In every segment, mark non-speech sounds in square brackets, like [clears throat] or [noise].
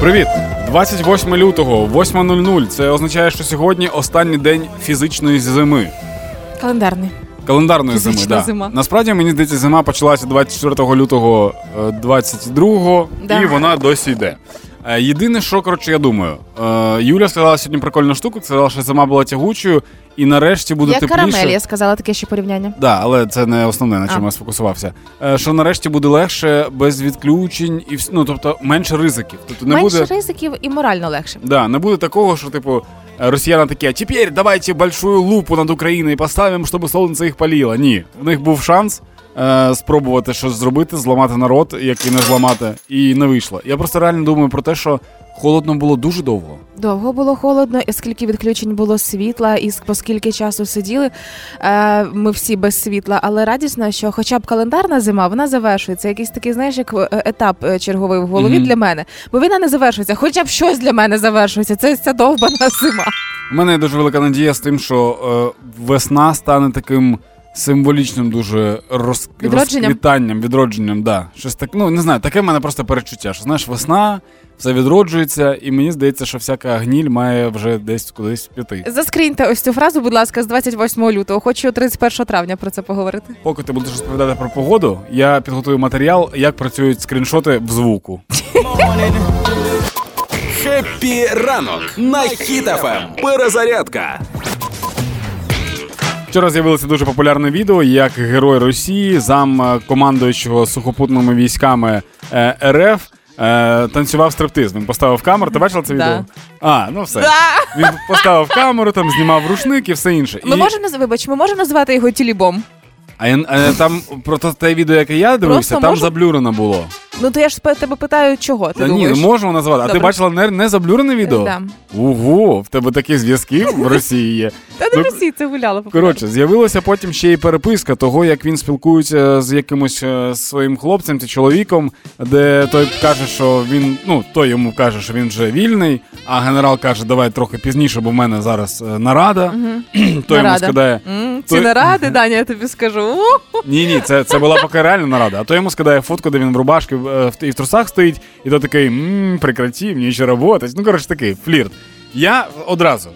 Привіт! 28 лютого, 8.00. Це означає, що сьогодні останній день фізичної зими. Календарний. Календарної Фізична зими. Да. зима. Насправді мені здається, зима почалася 24 лютого 22-го, Да. і вона досі йде. Е, Єдине, що коротше, я думаю, е, Юля сказала сьогодні прикольну штуку, сказала, що зима була тягучою, і нарешті буде Як тепліше. карамель, я сказала таке ще порівняння. Да, але це не основне, на чому А. я сфокусувався. Е, Що нарешті буде легше, без відключень, і вс- ну, тобто менше ризиків. Тобто не Менше буде. ризиків і морально легше. Да, не буде такого, що типу. Росіяни такі, а тепер давайте большую лупу над Україною поставимо, щоб сонце їх паліло. Ні, в них був шанс е, спробувати щось зробити, зламати народ, який не зламати, і не вийшло. Я просто реально думаю про те, що холодно було дуже довго. Довго було холодно, і скільки відключень було світла, і с- по скільки часу сиділи. Е, ми всі без світла, але радісно, що хоча б календарна зима, вона завершується. Якийсь такий, знаєш, як е, етап е, черговий в голові Мгм. для мене. Бо війна не завершується, хоча б щось для мене завершується. Це ця довбана зима. У мене є дуже велика надія з тим, що е, весна стане таким символічним дуже роз... Відродженням? розквітанням, відродженням. Да. Щось так, ну не знаю, таке в мене просто перечуття. Що знаєш, весна, все відроджується, і мені здається, що всяка гніль має вже десь кудись піти. Заскріньте ось цю фразу, будь ласка, з 28 лютого. Хочу 31 травня про це поговорити. Поки ти будеш розповідати про погоду, я підготую матеріал, як працюють скріншоти в звуку. Хеппі ранок на Хіт-ФМ. Перезарядка. Вчора з'явилося дуже популярне відео, як герой Росії, зам е, командуючого сухопутними військами е, РФ. Е, танцював стриптиз. Він поставив камеру. Ти бачила це Да. відео? А, ну все. Він поставив камеру, там знімав рушник і все інше. Ми і... можемо вибач, ми можемо назвати його тілібом. А я, е, там про те- те відео, яке я дивився, Просто там можу- заблюрено було. Ну то я ж тебе питаю, чого ти Та ні, думаєш? не можемо назвати. А ти бачила не, не заблюрене відео? Да. Ого, в тебе такі зв'язки в [laughs] Росії є. Та не Ну, Росії це гуляло. Коротше, з'явилася потім ще й переписка того, як він спілкується з якимось е, своїм хлопцем чи чоловіком, де той каже, що він, ну той йому каже, що він вже вільний, а генерал каже, давай трохи пізніше, бо в мене зараз е, нарада. [clears throat] Той йому скидає. Ці Той- наради, Даня, я тобі скажу. Ні, ні, це, це була поки реальна нарада. А то йому скидає фотку, де він в рубашці в- і в трусах стоїть, і то такий мм, прекрати, мені ще роботи. Ну, коротше, такий флірт. Я одразу.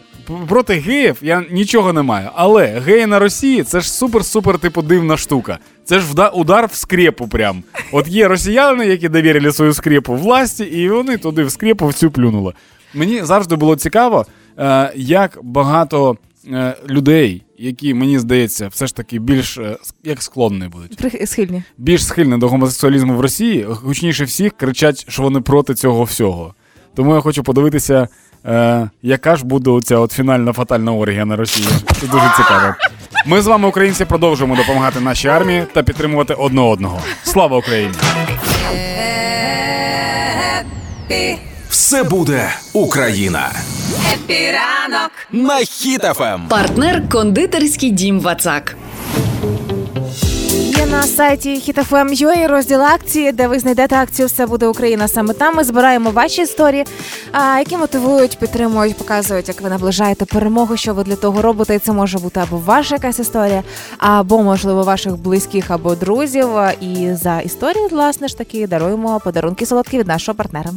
Проти геїв я нічого не маю. Але геї на Росії це ж супер-супер, типу, дивна штука. Це ж удар в скрепу прям. От є росіяни, які довірили свою скрепу власті, і вони туди в скрепу в цю плюнули. Мені завжди було цікаво, е, як багато е, людей, які, мені здається, все ж таки більш е, як склонні будуть Схильні. більш схильні до гомосексуалізму в Росії, гучніше всіх кричать, що вони проти цього всього. Тому я хочу подивитися, е, яка ж буде оця от фінальна фатальна оргія на Росії. Це дуже цікаво. Ми з вами, українці, продовжуємо допомагати нашій армії та підтримувати одне одного. Слава Україні! Все буде Україна. Хеппі ранок. На Хіт-ФМ. Партнер кондитерський дім Вацак. Є на сайті HitFM.ua розділ акції, де ви знайдете акцію Все буде Україна. Саме там ми збираємо ваші історії, а, які мотивують, підтримують, показують, як ви наближаєте перемогу, що ви для того робите. І це може бути або ваша якась історія, або можливо ваших близьких або друзів. І за історію, власне ж таки, даруємо подарунки солодкі від нашого партнера.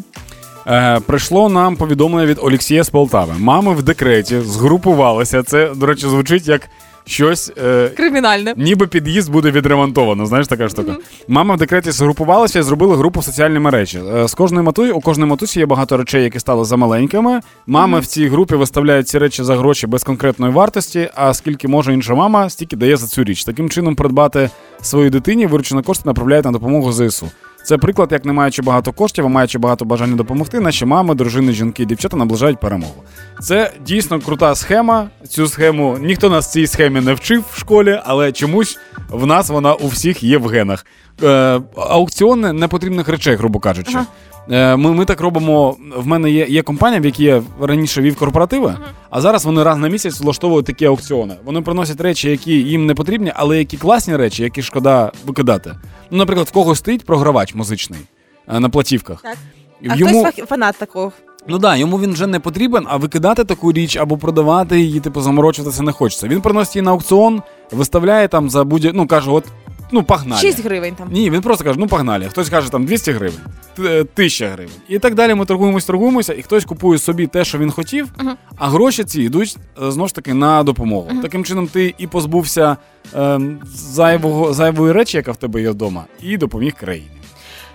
Е, прийшло нам повідомлення від Олексія з Полтави. Мами в декреті згрупувалися. Це, до речі, звучить як щось. Е, Кримінальне. Ніби під'їзд буде відремонтовано, знаєш така штука. Мама в декреті згрупувалася і зробили групу в соціальні мережі. Е, З кожної матусі, у кожної матусі є багато речей, які стали за маленькими. Мами в цій групі виставляють ці речі за гроші без конкретної вартості. А скільки може інша мама, стільки дає за цю річ. Таким чином придбати своїй дитині виручені кошти направляють на допомогу ЗСУ. Це приклад, як не маючи багато коштів, а маючи багато бажання допомогти, наші мами, дружини, жінки, дівчата наближають перемогу. Це дійсно крута схема. Цю схему ніхто нас цій схемі не вчив в школі, але чомусь в нас вона у всіх є в генах. Е, аукціони непотрібних речей, грубо кажучи. Ага. Е, Ми, ми так робимо. В мене є, є компанія, в якій я раніше вів корпоративи, а зараз вони раз на місяць влаштовують такі аукціони. Вони приносять речі, які їм не потрібні, але які класні речі, які шкода викидати. Ну, наприклад, в когось стоїть програвач музичний е, на платівках. Так. А Йому, хтось фанат такого. ну да, йому він вже не потрібен, а викидати таку річ або продавати її, типу, заморочуватися не хочеться. Він приносить її на аукціон, виставляє там за будь ну каже, от ну, погнали. 6 гривень там. Ні, він просто каже, ну погнали. Хтось каже там 200 гривень, т- е, 1000 гривень. І так далі ми торгуємось, торгуємося, і хтось купує собі те, що він хотів, а гроші ці йдуть е, знову ж таки на допомогу. Таким чином, ти і позбувся е, зайвого, зайвої речі, яка в тебе є вдома, і допоміг країні.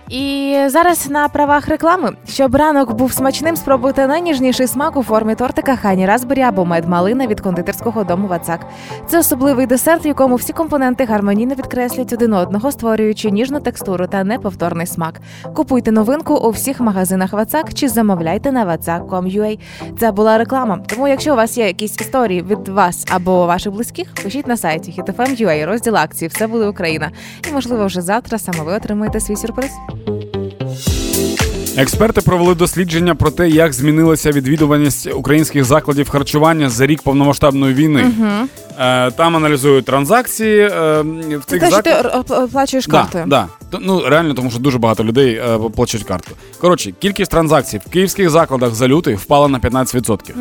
І зараз на правах реклами, щоб ранок був смачним, спробуйте найніжніший смак у формі тортика Хані Разбері або медмалина від кондитерського дому Вацак. Це особливий десерт, в якому всі компоненти гармонійно відкреслять один одного, створюючи ніжну текстуру та неповторний смак. Купуйте новинку у всіх магазинах Вацак чи замовляйте на vatsak.com.ua. Це була реклама. Тому, якщо у вас є якісь історії від вас або ваших близьких, пишіть на сайті hitfm.ua, розділ акції Все буде Україна. І можливо вже завтра саме ви отримаєте свій сюрприз. Експерти провели дослідження про те, як змінилася відвідуваність українських закладів харчування за рік повномасштабної війни. Е, там аналізують транзакції е, в Це цих те, що ти оплачуєш Да, да. Ну реально, тому що дуже багато людей е, оплачують картку. Коротше, кількість транзакцій в київських закладах за лютий впала на 15%. Це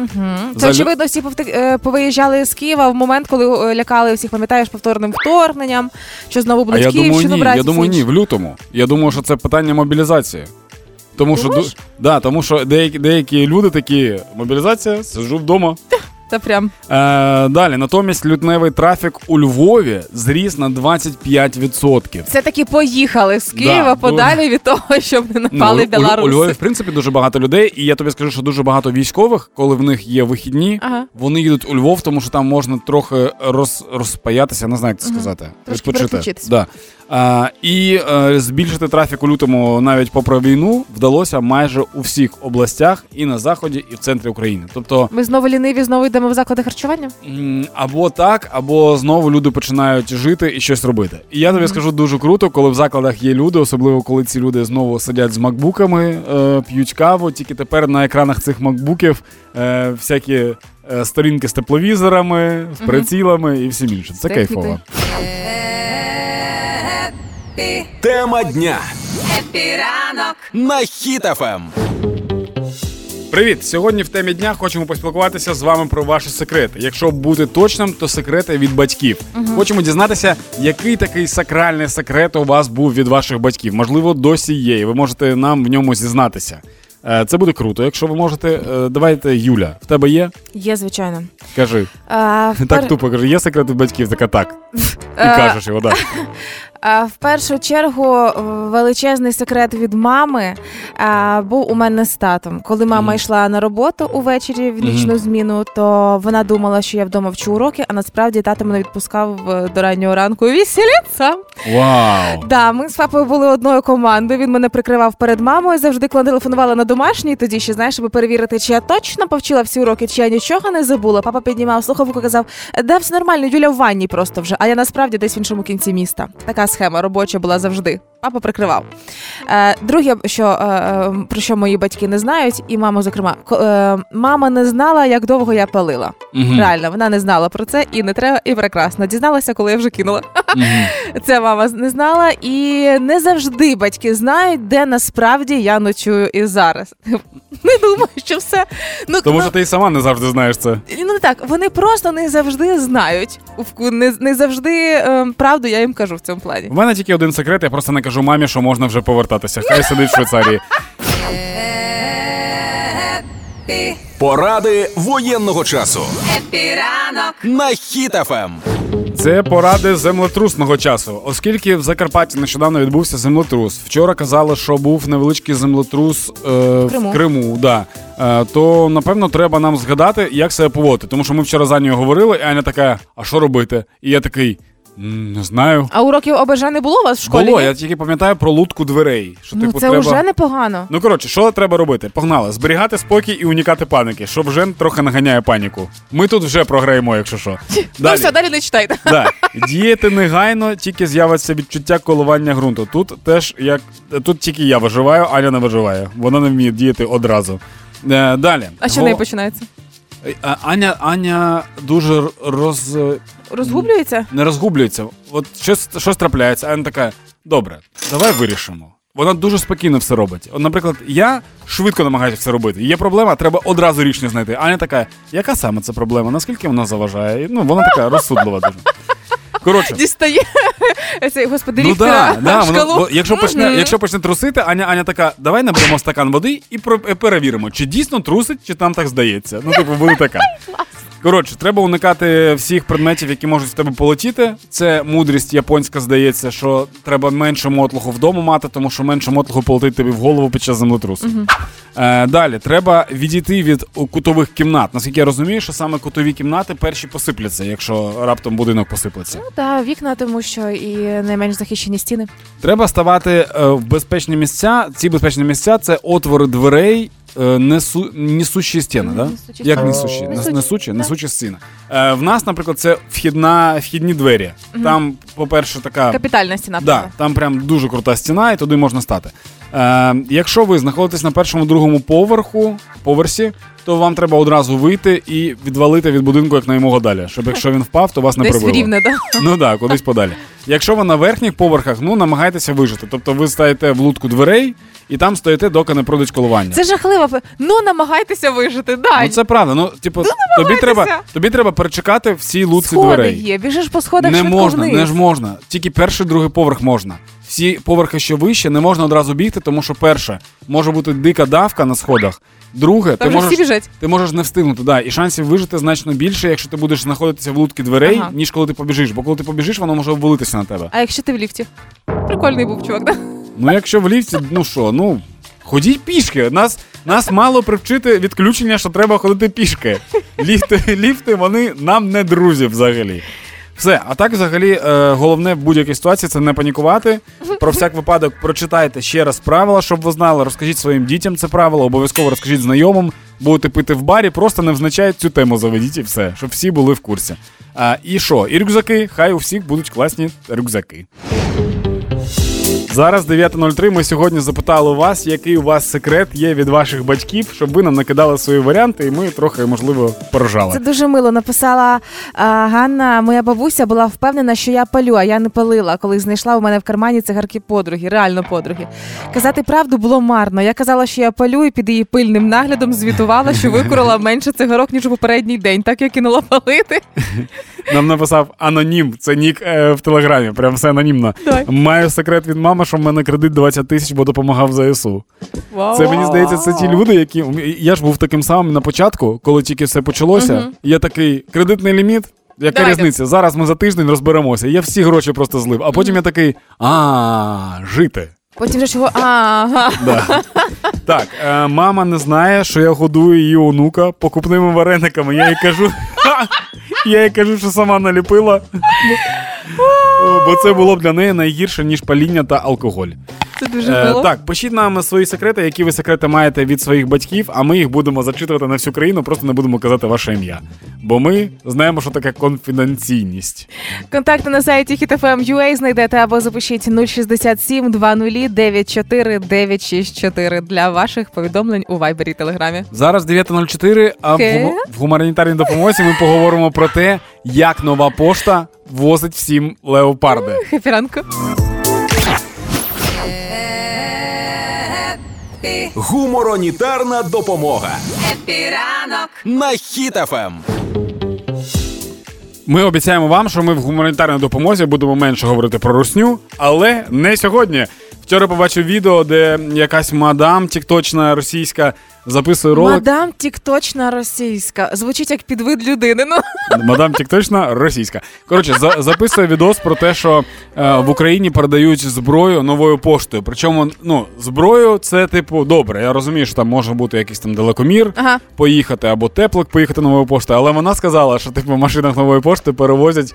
За лю- очевидно, всі е, повиїжджали з Києва в момент, коли е, лякали всіх, пам'ятаєш, повторним вторгненням, що знову А будуть я думаю, ні. брати. Я думаю, ні, в лютому. Я думаю, що це питання мобілізації. Тому що, да, тому що деякі, деякі люди такі, мобілізація, сиджу вдома. Це прям Е, далі, натомість лютневий трафік у Львові зріс на 25%. це таки поїхали з Києва Да, подалі від того, щоб не Ну, напали у, у, білоруси. у Львові, в принципі, дуже багато людей, і я тобі скажу, що дуже багато військових, коли в них є вихідні, Ага. вони їдуть у Львов, тому що там можна трохи роз, розпаятися, не знаю, як це сказати. Трошки. Да. А, і е, збільшити трафік у лютому навіть попри війну вдалося майже у всіх областях і на заході, і в центрі України. Тобто Ми знову ліниві, знову йдемо в заклади харчування. або так, або знову люди починають жити і щось робити. І я тобі скажу дуже круто, коли в закладах є люди, особливо коли ці люди знову сидять з макбуками, е, п'ють каву. Тільки тепер на екранах цих макбуків е, всякі е, сторінки з тепловізорами, з прицілами і всім іншим. Це Техніки. кайфово. Тема дня. На Ем. Привіт! Сьогодні в темі дня хочемо поспілкуватися з вами про ваші секрети. Якщо бути точним, то секрети від батьків. Хочемо дізнатися, який такий сакральний секрет у вас був від ваших батьків. Можливо, досі є, і ви можете нам в ньому зізнатися. Е, Це буде круто. Якщо ви можете, е, давайте, Юля, в тебе є? Є, звичайно. Кажи. А, [laughs] Так пер- тупо кажи, є секрет від батьків, така так. [laughs] І Е, кажеш його, так. [laughs] в першу чергу е, величезний секрет від мами був у мене з татом. Коли мама йшла на роботу увечері в нічну зміну, то вона думала, що я вдома вчу уроки, а насправді тато мене відпускав е, до раннього ранку веселіться. Вау! Да, ми з папою були одною командою. Він мене прикривав перед мамою. Завжди коли телефонувала на домашній, тоді ще знаєш, щоб перевірити, чи я точно повчила всі уроки, чи я нічого не забула. Папа піднімав слухавку, і казав, да, все нормально, Юля в ванні просто вже. А я насправді десь в іншому кінці міста. Така схема робоча була завжди. Папа прикривав. Е, друге, що е, е, про що мої батьки не знають, і мама, зокрема, мама не знала, як довго я палила. Мгм. Реально, вона не знала про це і не треба, і прекрасно. Дізналася, коли я вже кинула. Мгм. [laughs] Це мама не знала, і не завжди батьки знають, де насправді я ночую і зараз. [laughs] Не думаю, що все. Ну, Тому ну, що ти і сама не завжди знаєш це. ну не так, вони просто не завжди знають. Не, не завжди правду я їм кажу в цьому плані. У мене тільки один секрет, я просто не кажу мамі, що можна вже повертатися. Хай сидить в Швейцарії. Поради воєнного часу. На Хіт-ФМ. Це поради землетрусного часу, оскільки в Закарпатті нещодавно відбувся землетрус. Вчора казали, що був невеличкий землетрус е, в Криму. Криму. Да. Е, то напевно треба нам згадати, як себе поводити. Тому що ми вчора за нею говорили, і Аня така: а що робити? І я такий. «М, Не знаю. А уроків ОБЖ не було у вас в школі? Було, я тільки пам'ятаю про лутку дверей. Що Ну типу це треба. вже непогано. Ну коротше, що треба робити? Погнали, зберігати спокій і уникати паніки, що вже трохи наганяє паніку. Ми тут вже програємо, якщо що. [laughs] Ну все, далі не читайте. Да. [laughs] Діяти негайно, тільки з'явиться відчуття коливання ґрунту. Тут теж як тут тільки я виживаю, Аня не виживає. Вона не вміє діяти одразу. Е, далі. А що Го- неї починається? Аня, Аня дуже роз Розгублюється? не розгублюється. От щось, щось трапляється, Аня така: добре, давай вирішимо. Вона дуже спокійно все робить. От, наприклад, я швидко намагаюся все робити. Є проблема, треба одразу рішення знайти. Аня така, яка саме це проблема? Наскільки вона заважає? І, Ну, вона така розсудлива дуже. Коротше, Дістає цей, господи, Ну да, да, воно, бо якщо почне, Мгм. якщо почне трусити, Аня, Аня така, давай наберемо стакан води і про- е, перевіримо, чи дійсно трусить, чи там так здається. Ну, типу, буде така. Коротше, треба уникати всіх предметів, які можуть в тебе полетіти. Це мудрість японська, здається, що треба менше мотлуху вдома мати, тому що менше мотлуху полетить тобі в голову під час землетрусу. Е, далі, треба відійти від кутових кімнат. Наскільки я розумію, що саме кутові кімнати перші посипляться, якщо раптом будинок посиплеться. Ну так, вікна, тому що і найменш захищені стіни. Треба ставати е, в безпечні місця. Ці безпечні місця це отвори дверей, несу, несущі стіни, да? Несучі Як несущі? Несучі, Несучі, да. несучі стіни. Е, в нас, наприклад, це вхідна, вхідні двері. Там, по-перше, така. Капітальна стіна. Да, там прям дуже крута стіна, і туди можна стати. Е, якщо ви знаходитесь на першому другому поверху, поверсі, то вам треба одразу вийти і відвалити від будинку як наймого далі. Щоб якщо він впав, то вас не Десь рівне, да? Ну так, кудись подалі. Якщо ви на верхніх поверхах, ну намагайтеся вижити. Тобто ви стаєте в лутку дверей і там стоїте, доки не пройдуть колування. Це жахливо. Ну, намагайтеся вижити. Да. Ну це правда. Ну, типу, тобі треба, тобі треба перечекати всі лутці Сходи дверей. є, біжиш по сходах Не швидко можна, вниз. не ж можна. Тільки перший, другий поверх можна. Всі поверхи, що вище, не можна одразу бігти, тому що перше, може бути дика давка на сходах. Друге, Там ти же можеш, всі біжать. ти можеш не встигнути, да, і шансів вижити значно більше, якщо ти будеш знаходитися в лутці дверей, Ага. ніж коли ти побіжиш. Бо коли ти побіжиш, воно може обвалитися на тебе. А якщо ти в ліфті? Прикольний був чувак, да? Ну, якщо в ліфті, ну що, ну. Ходіть пішки. Нас, нас мало привчити відключення, що треба ходити пішки. Ліфти, ліфти вони нам не друзі взагалі. Все, а так, взагалі, е, головне в будь-якій ситуації це не панікувати. Про всяк випадок прочитайте ще раз правила, щоб ви знали. Розкажіть своїм дітям це правило, обов'язково розкажіть знайомим. Будете пити в барі, просто не взначають цю тему заведіть і все, щоб всі були в курсі. А, і що? І рюкзаки, хай у всіх будуть класні рюкзаки. Зараз 9.03. Ми сьогодні запитали у вас, який у вас секрет є від ваших батьків, щоб ви нам накидали свої варіанти, і ми трохи, можливо, поржали. Це дуже мило. Написала а, Ганна. Моя бабуся була впевнена, що я палю, а я не палила, коли знайшла у мене в кармані цигарки подруги, реально подруги. Казати правду було марно. Я казала, що я палю, і під її пильним наглядом звітувала, що викурила [laughs] менше цигарок, ніж у попередній день. Так я кинула палити. Нам написав анонім, це нік е, в телеграмі, прям все анонімно. Давай. Маю секрет від мами, що в мене кредит 20 тисяч, бо допомагав ЗСУ. Це мені здається, це ті люди, які. Я ж був таким самим на початку, коли тільки все почалося. Мгм. Я такий кредитний ліміт. Яка Давайте. різниця? Зараз ми за тиждень розберемося. Я всі гроші просто злив. А потім я такий: а, жити. Потім вже чого. Да. [laughs] Так, е, мама не знає, що я годую її онука покупними варениками. Я їй кажу, я їй кажу, що сама наліпила. Бо це було б для неї найгірше, ніж паління та алкоголь. Це дуже Е, так, пишіть нам свої секрети, які ви секрети маєте від своїх батьків, а ми їх будемо зачитувати на всю країну, просто не будемо казати ваше ім'я. Бо ми знаємо, що таке конфіденційність. Контакти на сайті hitfm.ua знайдете або запишіть 067 20 94 964 для ваших повідомлень у Вайбері і Телеграмі. Зараз 9.04, а в, Окей. в гуманітарній допомозі ми поговоримо про те, як нова пошта возить всім леопарди. Хеппі ранок. Гуморонітарна допомога. Хеппі ранок. На Хіт-ФМ. Ми обіцяємо вам, що ми в гуманітарній допомозі будемо менше говорити про русню, але не сьогодні. Вчора побачив відео, де якась мадам тікточна російська записує ролик. Мадам тікточна російська. Звучить як підвид людини. Ну Мадам тікточна російська. Коротше, за, записує відос про те, що е, в Україні передають зброю новою поштою. Причому, ну, зброю це типу добре. Я розумію, що там може бути якийсь там далекомір ага. поїхати або теплик поїхати новою поштою. Але вона сказала, що типу в машинах нової пошти перевозять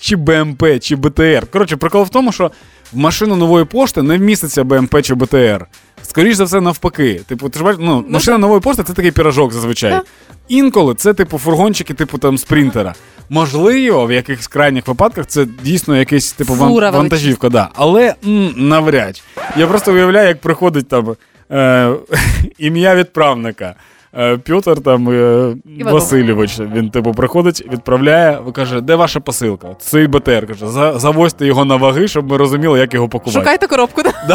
чи БМП, чи БТР. Коротше, прикол в тому, що в машину нової пошти не вміститься БМП чи БТР. Скоріше за все, навпаки. Типу, ти ж бачиш, ну, машина нової пошти це такий пірожок зазвичай. Інколи це типу фургончики, типу там спринтера. Можливо, в якихось крайніх випадках це дійсно якийсь типу Фура вантажівка, да. але м, навряд. Я просто уявляю, як приходить там е, [laughs] ім'я відправника. Е, там е, Васильович, він типу приходить, відправляє, каже, де ваша посилка? Цей БТР каже, завозьте його на ваги, щоб ми розуміли, як його пакувати. Шукайте коробку. да? Да,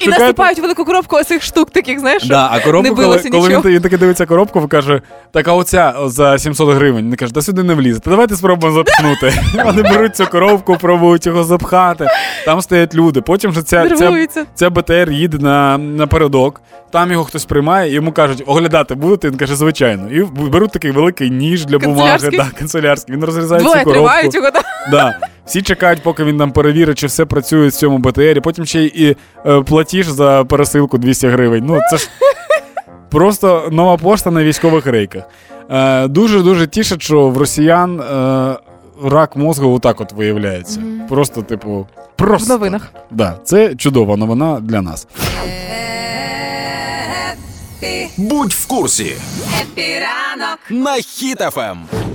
І шукайте- наступають велику коробку оцих штук таких, знаєш? Да, а коробку, не коли, він, він таки дивиться коробку, каже, так а оця за 700 гривень. Він каже, та сюди не влізе. Та давайте спробуємо запхнути. [laughs] Вони беруть цю коробку, пробують його запхати. Там стоять люди. Потім же ця, ця, ця БТР їде на, напередок, там його хтось приймає, йому кажуть, оглядати будете? Він каже, звичайно. І беруть такий великий ніж для бумаги, да, канцелярський. Він розрізає Двоє цю коробку. його. да. Да. Всі чекають, поки він там перевірить, чи все працює в цьому БТРі. Потім ще й е, платіж за пересилку 200 гривень. Ну, це ж просто нова пошта на військових рейках. Е, дуже дуже тішить, що в росіян е, рак мозку отак от виявляється. Просто, типу, просто. В новинах. Да, це чудова новина для нас. Будь в курсі Хеппі ранок. на Хіт-ФМ.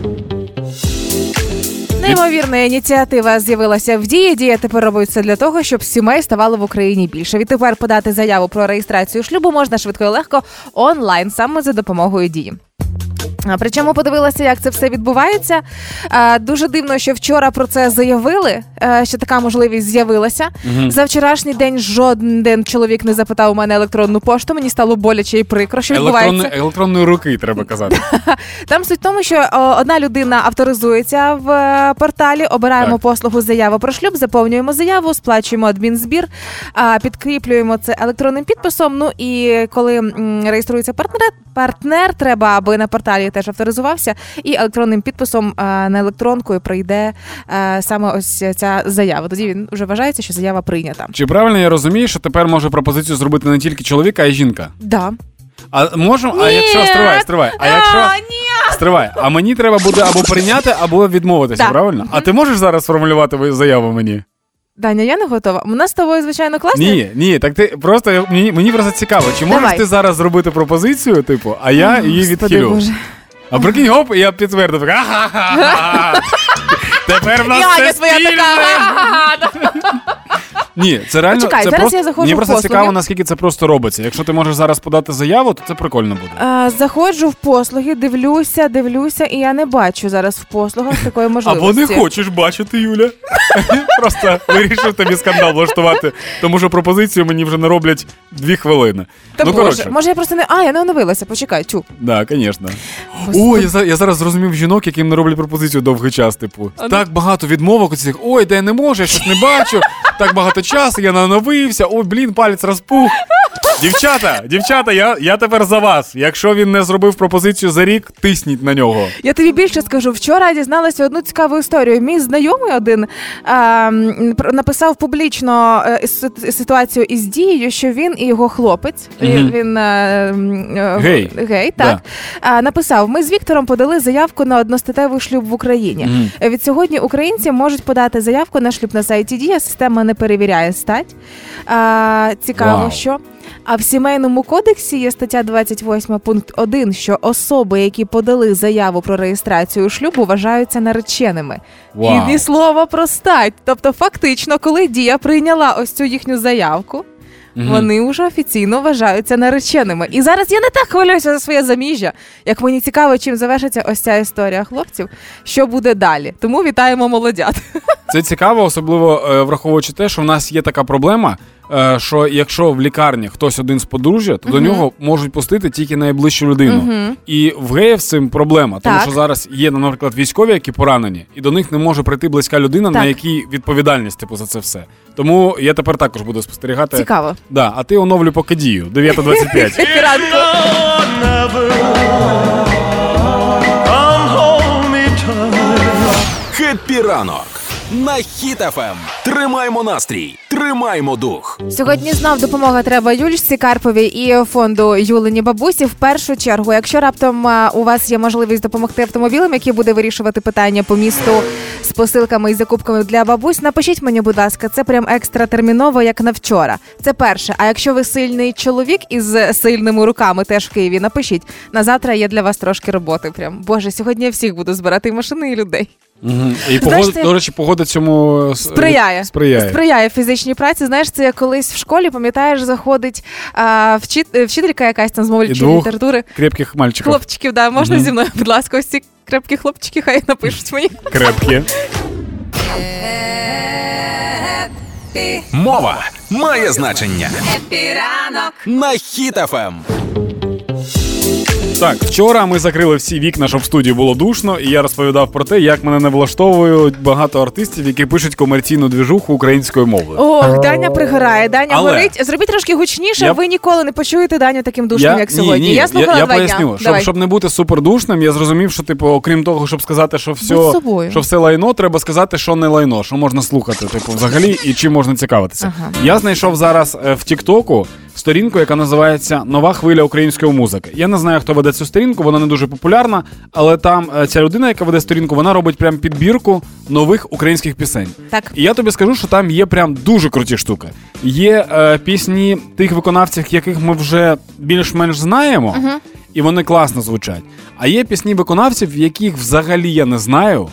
Неймовірна ініціатива з'явилася в дії. Дія тепер робить все для того, щоб сімей ставало в Україні більше. Відтепер подати заяву про реєстрацію шлюбу можна швидко і легко онлайн, саме за допомогою дії. Причому подивилася, як це все відбувається. Дуже дивно, що вчора про це заявили, що така можливість з'явилася. За вчорашній день жоден чоловік не запитав у мене електронну пошту. Мені стало боляче і прикро, що відбувається. Електронної, руки, треба казати. [laughs] Там суть в тому, що одна людина авторизується в е, порталі, обираємо Так. послугу заява про шлюб, заповнюємо заяву, сплачуємо адмінзбір, підкріплюємо це електронним підписом. Ну і коли реєструється партнер, партнер, треба, аби на порталі теж авторизувався, і електронним підписом е, на електронку прийде е, саме ось ця заява. Тоді він вже вважається, що заява прийнята. Чи правильно я розумію, що тепер може пропозицію зробити не тільки чоловік, а й жінка? Да. А можемо? А якщо стривай, стривай. А якщо ні! стривай, а мені треба буде або прийняти, або відмовитися, Так. правильно? А ти можеш зараз сформулювати заяву мені? Даня, я не готова. У нас з тобою, звичайно, класно. Ні, ні, так ти просто мені, мені просто цікаво, чи можеш Давай. ти зараз зробити пропозицію, типу, а я її відхилю. Боже. А прикинь, оп, і я підтвердив. Тепер в нас І все Аня твоя спільне. така. Ні, це реально Почекай, це зараз просто я заходжу мені в просто послуги. цікаво, наскільки це просто робиться. Якщо ти можеш зараз подати заяву, то це прикольно буде. А, заходжу в послуги, дивлюся, дивлюся, і я не бачу зараз в послугах такої можливості. Або не хочеш бачити, Юля. [laughs] Просто вирішив тобі скандал влаштувати, тому що пропозицію мені вже не роблять дві хвилини. Та ну, Боже, коротше, може я просто не. А, я не оновилася, почекай, чу. да, звісно. О, я, за- я зараз зрозумів жінок, яким не роблять пропозицію довгий час. Типу, А ну. Так багато відмовок цих. Ой, де я не можу, я щось не бачу. Так багато часу, я нановився. Ой, блін, палець розпух. Дівчата, дівчата, я, я тепер за вас. Якщо він не зробив пропозицію за рік, тисніть на нього. Я тобі більше скажу. Вчора я дізналася одну цікаву історію. Мій знайомий один пр- написав публічно е, ситуацію із дією, що він і його хлопець. Мгм. Він, він е, е, Гей. гей так а, написав: ми з Віктором подали заявку на одностатевий шлюб в Україні. Мгм. Е, Від сьогодні українці можуть подати заявку на шлюб на сайті Дія. Система не перевіряє стать. Цікаво, Вау. що. А в сімейному кодексі є стаття 28 пункт 1, що особи, які подали заяву про реєстрацію шлюбу, вважаються нареченими. Вау. І ні слова про стать. Тобто, фактично, коли дія прийняла ось цю їхню заявку, Мгм. вони вже офіційно вважаються нареченими. І зараз я не так хвилююся за своє заміжжя. Як мені цікаво, чим завершиться ось ця історія хлопців, що буде далі. Тому вітаємо молодят. Це цікаво, особливо е, враховуючи те, що в нас є така проблема, що якщо в лікарні хтось один з подружжя, то до нього можуть пустити тільки найближчу людину. Мгм. І в геїв з цим проблема, тому Так. що зараз є, наприклад, військові, які поранені, і до них не може прийти близька людина, на якій відповідальність типу за це все. Тому я тепер також буду спостерігати. Цікаво. Да, а ти оновлю поки дію 9.25. Ранку. Come hold me tight. Хеппі ранок на Хіт-ФМ. Тримаймо настрій, тримаймо дух. Сьогодні знов допомога треба Юльці Карповій і фонду Юлині Бабусі. В першу чергу, якщо раптом у вас є можливість допомогти автомобілем, який буде вирішувати питання по місту з посилками і закупками для бабусь, напишіть мені, будь ласка, це прям екстра терміново, як на вчора. Це перше. А якщо ви сильний чоловік із сильними руками, теж в Києві, напишіть на завтра. Є для вас трошки роботи. Прям боже, сьогодні я всіх буду збирати машини, і людей. І Знаєш, погода, це- до речі, погода цьому е, Сприяє. сприяє. Сприяє фізичній праці. Знаєш, це як колись в школі, пам'ятаєш, заходить а, вчит, е, вчителька якась там з І двох літератури. Крепких мальчиків. Хлопчиків, да, можна Мгм. зі мною, будь ласка, ось ці крепкі хлопчики, хай напишуть мені. Крепкі. Мова має значення Хеппі ранок. на Хіт-ФМ. Так, вчора ми закрили всі вікна, щоб в студії було душно, і я розповідав про те, як мене не влаштовують багато артистів, які пишуть комерційну двіжуху українською мовою. Ох, Даня пригорає. Даня Але- горить. Зробіть трошки гучніше, Я- ви ніколи не почуєте Даню таким душним, як сьогодні. Ні, ні, я слухала я, два поясню, дня. щоб, щоб не бути супердушним, я зрозумів, що типу, окрім того, щоб сказати, що все, собою. що все лайно, треба сказати, що не лайно, що можна слухати, типу, взагалі, і чим можна цікавитися. Ага. Я знайшов зараз е, в Тіктоку сторінку, яка називається Нова хвиля української музики. Я не знаю, хто веде цю сторінку, вона не дуже популярна, але там е, ця людина, яка веде сторінку, вона робить прям підбірку нових українських пісень. Так. І я тобі скажу, що там є прям дуже круті штуки. Є е, пісні тих виконавців, яких ми вже більш-менш знаємо, і вони класно звучать. А є пісні виконавців, яких взагалі я не знаю,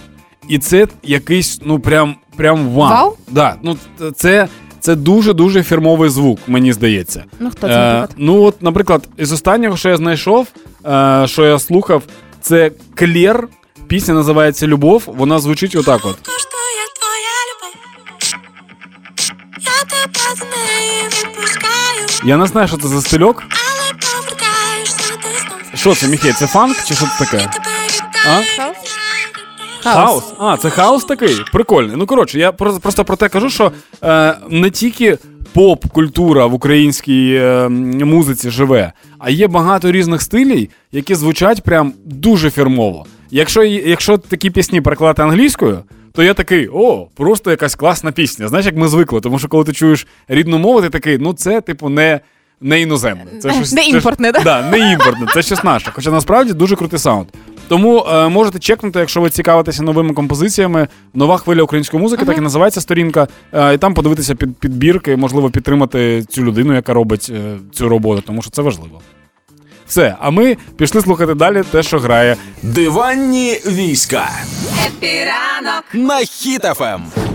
і це якийсь, ну прям, прям вау. Вау? Да, ну це, це дуже дуже фірмовий звук, мені здається. Ну хто це, Е, ну от, наприклад, із останнього, що я знайшов, е, що я слухав, це Клєр. Пісня називається Любов. Вона звучить отак: от. Я не знаю, що це за стильок. Що це, Міхей? Це фанк чи що це таке? А? Хаос. А, це хаос такий? Прикольний. Ну коротше, я про- просто про те кажу, що е, не тільки поп-культура в українській е, музиці живе, а є багато різних стилів, які звучать прям дуже фірмово. Якщо, якщо такі пісні перекладати англійською, то я такий, о, просто якась класна пісня. Знаєш, як ми звикли, тому що коли ти чуєш рідну мову, ти такий, ну це типу не. Не іноземне. Це щось, Не це імпортне, да? Да, не імпортне, це щось наше. Хоча насправді дуже крутий саунд. Тому е, можете чекнути, якщо ви цікавитеся новими композиціями. Нова хвиля української музики, так і називається сторінка. Е, і там подивитися під підбірки, можливо, підтримати цю людину, яка робить е, цю роботу, тому що це важливо. Все, а ми пішли слухати далі те, що грає. Диванні війська Хеппі ранок. на Хіт-ФМ.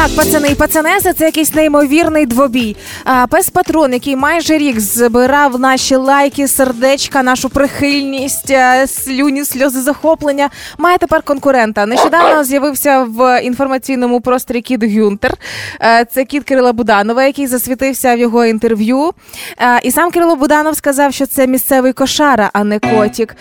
Так, пацани і пацанеси, це якийсь неймовірний двобій. А, пес патрон, який майже рік збирав наші лайки, сердечка, нашу прихильність, е, слюні, сльози захоплення, має тепер конкурента. Нещодавно з'явився в інформаційному просторі кіт Гюнтер. Е, Це кіт Кирила Буданова, який засвітився в його інтерв'ю. Е, І сам Кирило Буданов сказав, що це місцевий кошара, а не котік.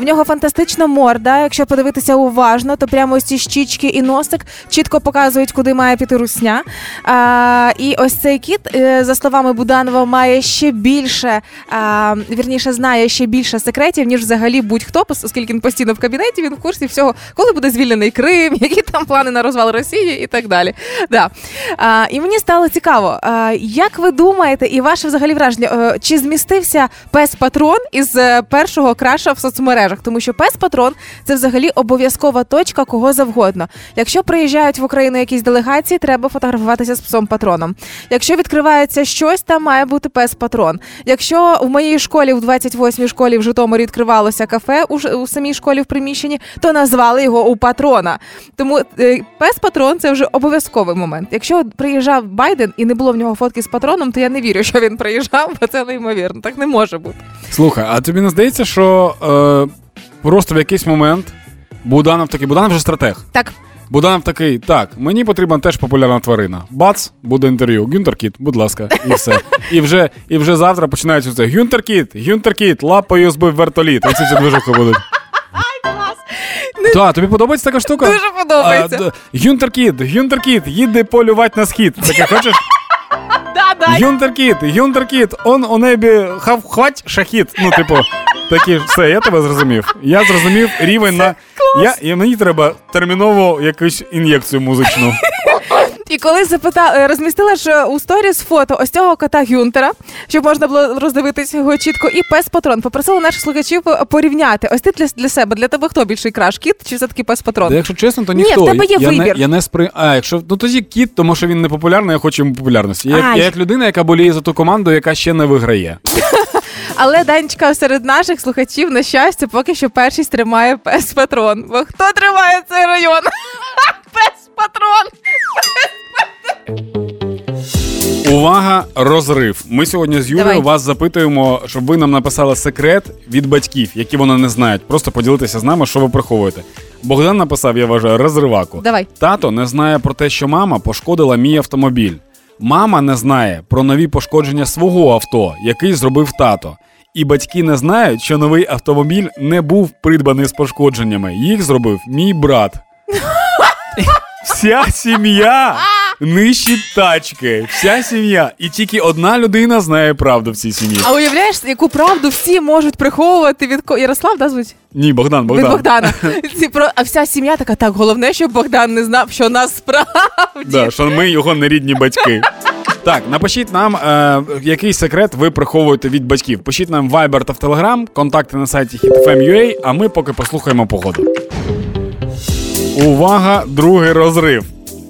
В нього фантастична морда. Якщо подивитися уважно, то прямо ось ці щічки і носик чітко показують, куди має піти русня. А, і ось цей кіт, е, за словами Буданова, має ще більше, а, вірніше, знає ще більше секретів, ніж взагалі будь-хто, оскільки він постійно в кабінеті, він в курсі всього, коли буде звільнений Крим, [laughs] які там плани на розвал Росії і так далі. Да. А, і мені стало цікаво, а, як ви думаєте, і ваше взагалі враження, е, чи змістився пес Патрон із е, першого краша в соцмережах? Тому що пес Патрон це взагалі обов'язкова точка кого завгодно. Якщо приїжджають в Україну якісь делегації, треба фотографуватися з псом патроном. Якщо відкривається щось, там має бути пес патрон. Якщо в моїй школі, в 28-й школі в Житомирі відкривалося кафе у, у самій школі в приміщенні, то назвали його у патрона. Тому е, пес патрон це вже обов'язковий момент. Якщо приїжджав Байден і не було в нього фотки з патроном, то я не вірю, що він приїжджав, бо це неймовірно. Так не може бути. Слухай, а тобі не здається, що е, просто в якийсь момент Буданов такий, Буданов вже стратег. Так, Буданов такий, так, мені потрібна теж популярна тварина. Бац, буде інтерв'ю. Гюнтер Кіт, будь ласка, і все. І вже, і вже завтра починається це. Гюнтер Кіт, Гюнтер Кіт, лапою збив вертоліт. Оці всі движухи будуть. [laughs] Так, тобі подобається така штука? дуже подобається. Гюнтер Кіт, Гюнтер Кіт, їде полювати на схід. Таке хочеш? Да, Гюнтер Кіт, Гюнтер Кіт, Гюнтер Кіт, он у небі хав хвать шахід. Ну, типу, такі, все, я тебе зрозумів. Я зрозумів рівень на. Я, і мені треба терміново якусь ін'єкцію музичну. [laughs] І коли запитала, розмістила ж у сторіс фото ось цього кота Гюнтера, щоб можна було роздивитися його чітко, і пес патрон. Попросила наших слухачів порівняти. Ось ти для, для себе, для тебе хто більший краш? Кіт чи все-таки пес патрон? Якщо чесно, то Ні, ніхто. в тебе є я вибір. Не, я не спри... А, якщо ну тоді кіт, тому що він не популярний, я хочу йому популярності. Я, Ай. я як людина, яка боліє за ту команду, яка ще не виграє. [laughs] Але Данечка серед наших слухачів, на щастя, поки що перший тримає пес патрон. Бо хто тримає цей район? [laughs] Пес патрон. [laughs] Увага, розрив. Ми сьогодні з Юрою Давай. вас запитуємо, щоб ви нам написали секрет від батьків, які вони не знають. Просто поділитися з нами, що ви приховуєте. Богдан написав, я вважаю, розриваку. Давай. Тато не знає про те, що мама пошкодила мій автомобіль. Мама не знає про нові пошкодження свого авто, який зробив тато. І батьки не знають, що новий автомобіль не був придбаний з пошкодженнями. Їх зробив мій брат. [laughs] Вся сім'я нищить тачки. Вся сім'я. І тільки одна людина знає правду в цій сім'ї. А уявляєш, яку правду всі можуть приховувати від ко- Ярослав, да, звуть? Ні, Богдан, Богдан. Від Богдана. [laughs] Ці про- А вся сім'я така, так, головне, щоб Богдан не знав, що насправді. Да, що ми його нерідні батьки. Так, напишіть нам, е, який секрет ви приховуєте від батьків. Пишіть нам в Viber та в Telegram, контакти на сайті hitfm.ua, а ми поки послухаємо погоду. Увага, другий розрив.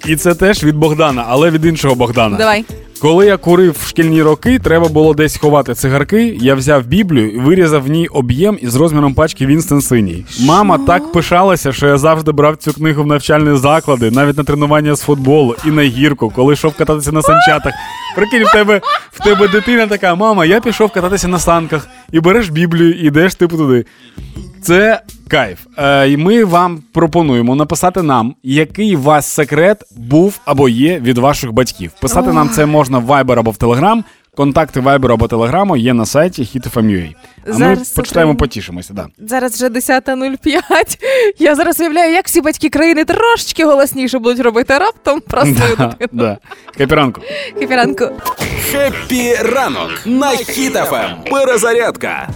І це теж від Богдана, але від іншого Богдана. Давай. Коли я курив в шкільні роки, треба було десь ховати цигарки. Я взяв Біблію і вирізав в ній об'єм із розміром пачки Вінстон Синій. Мама так пишалася, що я завжди брав цю книгу в навчальні заклади, навіть на тренування з футболу і на гірку, коли йшов кататися на санчатах. Прикинь, в тебе в тебе дитина така, мама, я пішов кататися на санках, і береш Біблію, і йдеш типу туди. Це кайф. Е, і ми вам пропонуємо написати нам, який у вас секрет був або є від ваших батьків. Писати нам це можна в Viber або в Telegram. Контакти Viber або Telegram є на сайті hitfm.ua. А ми почитаємо, отримаю. потішимося. Да. Зараз вже 10.05. Я зараз уявляю, як всі батьки країни трошечки голосніше будуть робити а раптом про свою Да, да. Хеппі ранок. Хеппі ранок. Хеппі ранок на Хіт FM. Перезарядка.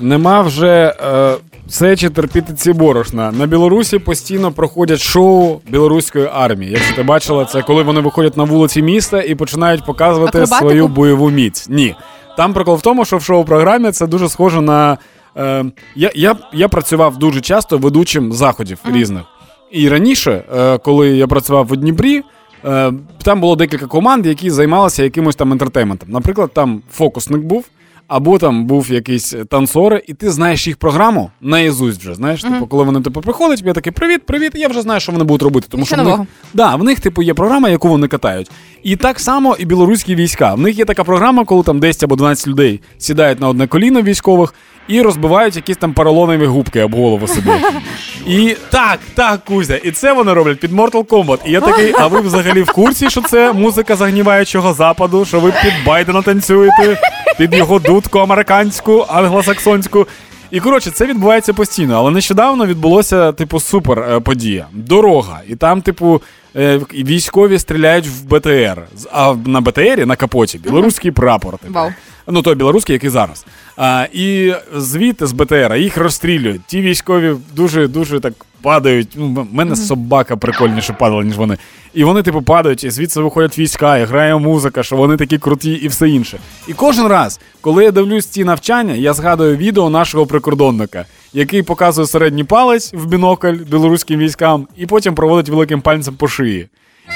Нема вже е, сечі терпіти ці борошна. На Білорусі постійно проходять шоу білоруської армії. Якщо ти бачила, це коли вони виходять на вулиці міста і починають показувати Акробатику? свою бойову міць. Ні. Там прикол в тому, що в шоу-програмі це дуже схоже на. Е, я, я, я працював дуже часто ведучим заходів різних. І раніше, е, коли я працював в Дніпрі, е, там було декілька команд, які займалися якимось там ентертейментом. Наприклад, там фокусник був. Або там був якийсь танцори, і ти знаєш їх програму наїзусть вже. Знаєш, типу, коли вони типу приходять, я такий привіт, привіт. Я вже знаю, що вони будуть робити. Тому що в них, да, в них, типу, є програма, яку вони катають. І так само і білоруські війська. В них є така програма, коли там 10 або 12 людей сідають на одне коліно військових і розбивають якісь там поролонові губки об голову собі. [laughs] І так, так, Кузя, і це вони роблять під Mortal Kombat. І я такий, а ви взагалі в курсі, що це музика загніваючого западу, що ви під Байдена танцюєте, під його дудку американську, англосаксонську. І коротше, це відбувається постійно, але нещодавно відбулося, типу, супер е, подія. Дорога. І там, типу, е, військові стріляють в БТР. А на БТРі на капоті білоруський прапор. Типу. Вау. Ну, той білоруський, який зараз. А, і звідти з БТРа їх розстрілюють. Ті військові дуже дуже так падають. Ну, мене собака прикольніше падала, ніж вони. І вони, типу, падають, і звідси виходять війська, і грає музика, що вони такі круті і все інше. І кожен раз, коли я дивлюсь ці навчання, я згадую відео нашого прикордонника, який показує середній палець в бінокль білоруським військам, і потім проводить великим пальцем по шиї.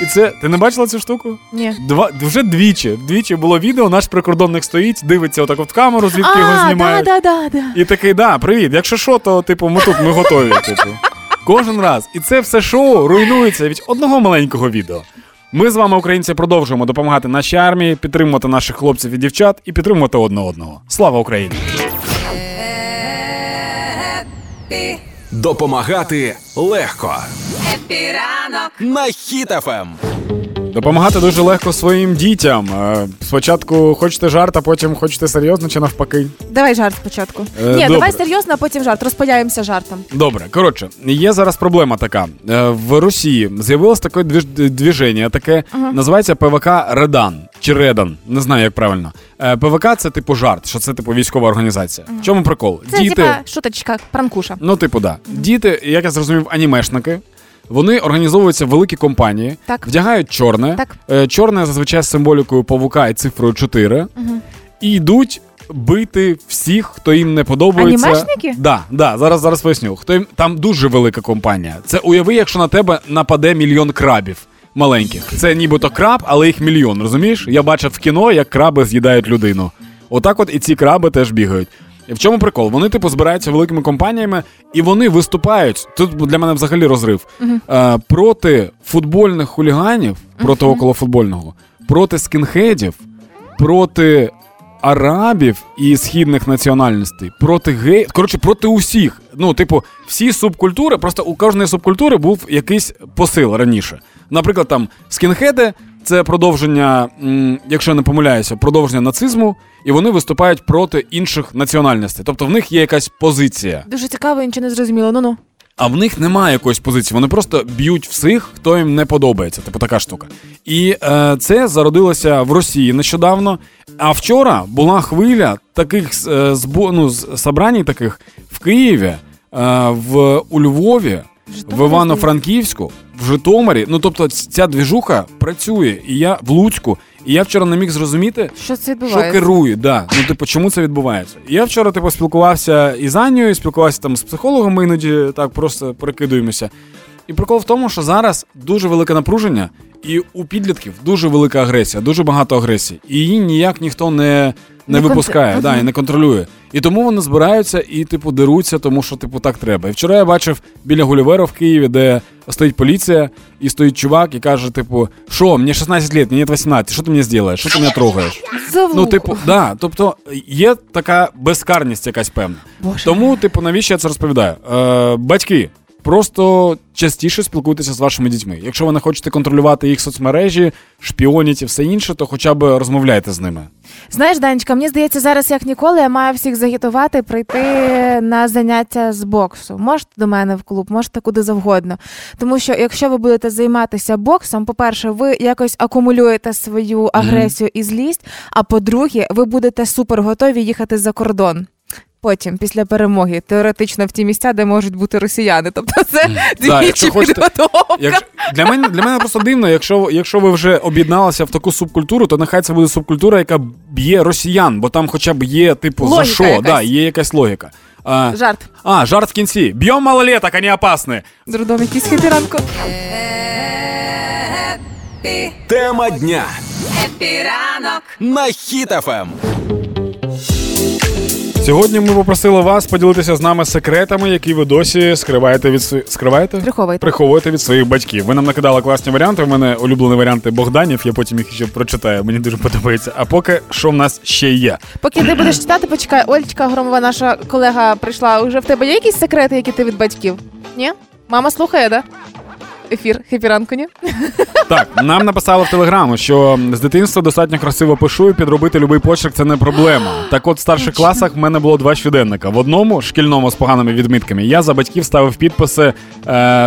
І це ти не бачила цю штуку? Ні. Два вже двічі. Двічі було відео, наш прикордонник стоїть, дивиться отак от в камеру, звідки його А, да, да, да, да. І такий, да, привіт. Якщо що, то типу, ми тут, ми готові. [laughs] Типу. Кожен раз. І це все шоу руйнується від одного маленького відео. Ми з вами, українці, продовжуємо допомагати нашій армії, підтримувати наших хлопців і дівчат і підтримувати одне одного. Слава Україні! Допомагати легко. Хеппі ранок На Хіт FM. Допомагати дуже легко своїм дітям. Е, Спочатку хочете жарт, а потім хочете серйозно чи навпаки. Давай жарт спочатку. Е, Ні, добре. давай серйозно, а потім жарт. Розподіляємося жартом. Добре, коротше, є зараз проблема така. Е, В Росії з'явилось таке двіж- двіження, таке називається ПВК Редан чи Редан. Не знаю, як правильно. Е, ПВК це типу жарт, що це типу військова організація. В чому прикол? Це типа шуточка, пранкуша. Ну, типу, да. Діти, як я зрозумів, анімешники. Вони організовуються в великі компанії, Так. вдягають чорне. Так. Е, чорне зазвичай з символікою павука і цифрою 4. І йдуть бити всіх, хто їм не подобається. Анімешники? Да, да, зараз, зараз поясню. Хто їм... Там дуже велика компанія. Це уяви, якщо на тебе нападе мільйон крабів. маленьких. Це нібито краб, але їх мільйон. Розумієш? Я бачив в кіно, як краби з'їдають людину. Отак, от і ці краби теж бігають. І в чому прикол? Вони, типу, збираються великими компаніями, і вони виступають. Тут для мене взагалі розрив е, проти футбольних хуліганів, проти околофутбольного, проти скінхедів, проти арабів і східних національностей, проти гей, коротше, проти усіх. Ну, типу, всі субкультури, просто у кожної субкультури був якийсь посил раніше. Наприклад, там скінхеди це продовження, якщо я не помиляюся, продовження нацизму, і вони виступають проти інших національностей. Тобто в них є якась позиція. Дуже цікаво, нічого не зрозуміло. Ну ну. А в них немає якоїсь позиції. Вони просто б'ють всіх, хто їм не подобається. Типу така штука. І е, це зародилося в Росії нещодавно. А вчора була хвиля таких е, збо, ну, з- собрань таких в Києві, е, в у Львові, в Івано-Франківську, в Житомирі. Ну тобто ця двіжуха працює. І я в Луцьку. І я вчора не міг зрозуміти, Що це що керує, да. Ну, типу, чому це відбувається? Я вчора, типу, спілкувався із Анією, спілкувався там з психологом, ми іноді так просто перекидуємося. І прикол в тому, що зараз дуже велике напруження, і у підлітків дуже велика агресія, дуже багато агресії. І її ніяк ніхто не, не, Не випускає, контр- да, і не контролює. І тому вони збираються і, типу, деруться, тому що, типу, так треба. І вчора я бачив біля Гулівера в Києві, де стоїть поліція, і стоїть чувак і каже, типу, що, мені 16 років, мені 18, що ти мені зробиш, що ти мене трогаєш? Завуха. Ну, типу, да, тобто є така безкарність якась певна. Боже. Тому, типу, навіщо я це розповідаю? Е, батьки, просто частіше спілкуйтеся з вашими дітьми. Якщо ви не хочете контролювати їх соцмережі, шпіоніть і все інше, то хоча б розмовляйте з ними. Знаєш, Данечка, мені здається, зараз як ніколи я маю всіх загітувати прийти на заняття з боксу. Можете до мене в клуб, можете куди завгодно. Тому що якщо ви будете займатися боксом, по-перше, ви якось акумулюєте свою агресію і злість. А по-друге, ви будете супер готові їхати за кордон. Потім, після перемоги, теоретично в ті місця, де можуть бути росіяни. Тобто це двічі підготовка. Якщо, для, мене, для мене просто дивно, якщо, якщо ви вже об'єдналися в таку субкультуру, то нехай це буде субкультура, яка б'є росіян, бо там хоча б є, типу, Логіка за що, якась. да, є якась логіка. А, Жарт. а, жарт в кінці. Б'ємо малолеток, вони опасні. З родом якийсь хепіранку. Тема дня Епіранок. на Ем. Сьогодні ми попросили вас поділитися з нами секретами, які ви досі скриваєте від своїх. Скриваєте? Приховуєте. Приховуєте від своїх батьків. Ви нам накидали класні варіанти. У мене улюблені варіанти Богданів. Я потім їх ще прочитаю. Мені дуже подобається. А поки що в нас ще є? Поки ти будеш читати, почекай, Ольчка Громова, наша колега, прийшла. Уже в тебе є якісь секрети, які ти від батьків? Ні? Мама слухає, да? Ефір, ні? Так, нам написали в телеграму, що з дитинства достатньо красиво пишу і підробити любий почерк це не проблема. Так от в старших класах в мене було два щоденника. В одному шкільному з поганими відмітками я за батьків ставив підписи е,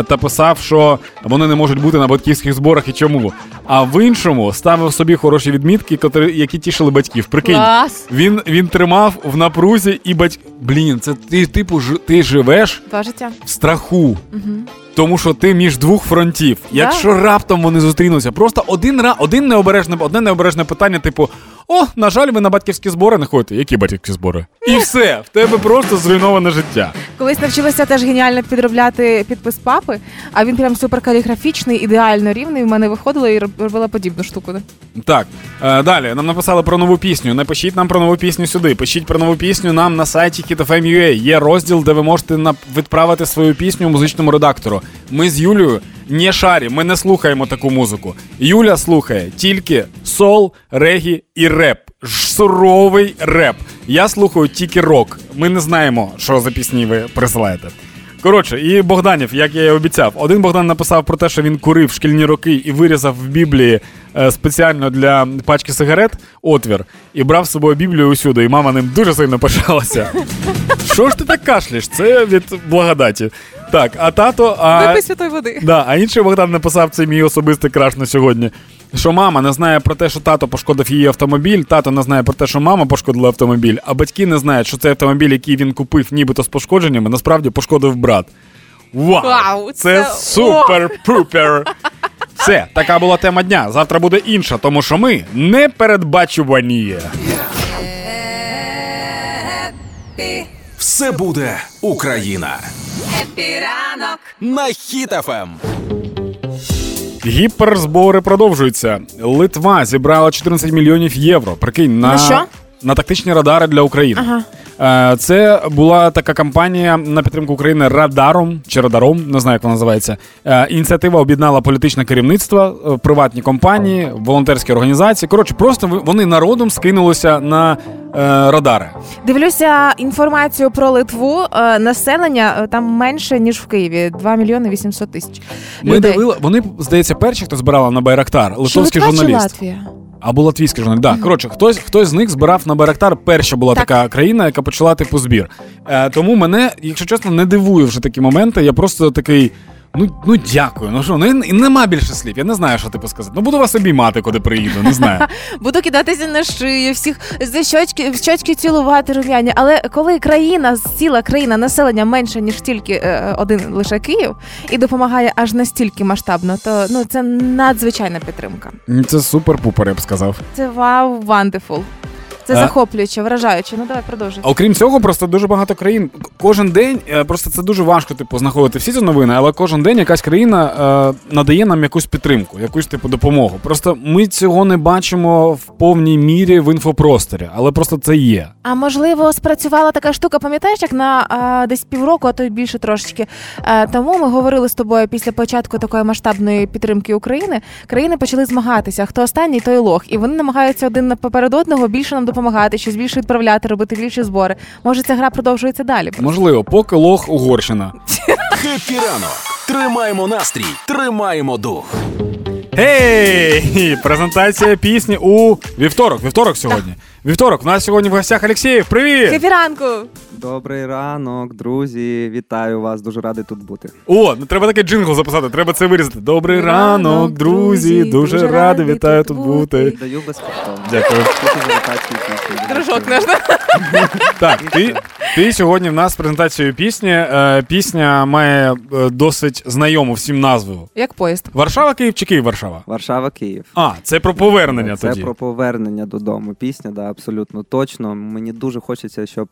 та писав, що вони не можуть бути на батьківських зборах і чому. А в іншому ставив собі хороші відмітки, які тішили батьків. Прикинь, Клас. він, він тримав в напрузі і батьки. Блін, це ти типу ж ти живеш Два життя. в страху. Тому що ти між двох фронтів. Якщо раптом вони зустрінуться, просто один ра один необережне, одне необережне питання, типу: о, на жаль, ви на батьківські збори не ходите. Які батьківські збори? І все, в тебе просто зруйноване життя. Колись навчилася теж геніально підробляти підпис папи, а він прям суперкаліграфічний, ідеально рівний. В мене виходила і робила подібну штуку. Так, е, далі нам написали про нову пісню. Напишіть нам про нову пісню сюди. Пишіть про нову пісню нам на сайті HitFM.ua. Є розділ, де ви можете відправити свою пісню музичному редактору. Ми з Юлею не шарі, ми не слухаємо таку музику. Юля слухає тільки сол, регі і реп. Суровий реп. Я слухаю тільки рок. Ми не знаємо, що за пісні ви присилаєте. Коротше, і Богданів, як я і обіцяв, один Богдан написав про те, що він курив шкільні роки і вирізав в Біблії е, спеціально для пачки сигарет отвір і брав з собою Біблію усюди, і мама ним дуже сильно пишалася. [laughs] Що ж ти так кашляєш? Це від благодаті. Так, а тато. А... Випий святої води. Да, а інший Богдан написав це мій особистий краш на сьогодні. Що мама не знає про те, що тато пошкодив її автомобіль, тато не знає про те, що мама пошкодила автомобіль, а батьки не знають, що цей автомобіль, який він купив, нібито з пошкодженнями, насправді пошкодив брат. Вау! Вау, це це- супер-пупер! Все, така була тема дня. Завтра буде інша, тому що ми не передбачувані. Все буде Україна Хеппі ранок. на Хіт FM. Гіперзбори продовжуються. Литва зібрала 14 мільйонів євро. Прикинь, на, На що? на тактичні радари для України. Ага. Е, Це була така кампанія на підтримку України Радаром чи Радаром, не знаю, як вона називається. Е, Ініціатива об'єднала політичне керівництво, е, приватні компанії, волонтерські організації. Коротше, просто вони народом скинулися на радари. Дивлюся інформацію про Литву. Населення там менше ніж в Києві 2 мільйони 800 тисяч. Ми людей. дивили, вони здається, перші, хто збирала на Байрактар, Чи Литва, чи. Латвія? Або латвійський журналіст. Да, коротше, хтось хтось з них збирав на Байрактар. Перша була Так. така країна, яка почала типу збір. Е, тому мене, якщо чесно, не дивує вже такі моменти. Я просто такий. Ну, ну дякую. Ну що, ну і нема більше слів. Я не знаю, що типу сказати. Ну буду вас обіймати, куди приїду. Не знаю. [laughs] Буду кидатися на шию, всіх за щочки, в щочки цілувати рум'яні. Але коли країна, ціла країна, населення менше, ніж тільки е, один лише Київ, і допомагає аж настільки масштабно, то ну це надзвичайна підтримка. Це супер-пупер, я б сказав. Це вау, wonderful. Це А? захоплююче, вражаюче. Ну давай продовжуй. Окрім цього, просто дуже багато країн. Кожен день е, просто це дуже важко, типу, знаходити всі ці новини, але кожен день якась країна е, надає нам якусь підтримку, якусь типу допомогу. Просто ми цього не бачимо в повній мірі в інфопросторі, але просто це є. А можливо, спрацювала така штука, пам'ятаєш, як на а, десь півроку, а то й більше трошечки. А, тому ми говорили з тобою після початку такої масштабної підтримки України. Країни почали змагатися. Хто останній, той лох. І вони намагаються один на- поперед одного більше нам допомагати, щось більше відправляти, робити більші збори. Може, ця гра продовжується далі. Можливо, поки лох Угорщина. Хепі ранок. Тримаємо настрій, тримаємо дух. Гей! Презентація пісні у вівторок. Вівторок сьогодні. Вівторок. У нас сьогодні в гостях Алексєєв. Привіт! Кефіранку! Добрий ранок, друзі. Вітаю вас. Дуже радий тут бути. О, ну треба такий джингл записати, треба це вирізати. Добрий ранок, Ранок, друзі. друзі, Дуже дуже радий, радий вітаю тут бути. Даю безкоштовно. Дякую. Тут презентації пісні. Дружок наш. да? [laughs] Так, ти, ти сьогодні в нас з презентацією пісні. Е, пісня має е, досить знайому всім назву. Як поїзд. Варшава, Київ чи Київ, Варшава? Варшава, Київ. А, це про повернення Це тоді. про повернення додому. Пісня, да, абсолютно точно. Мені дуже хочеться, щоб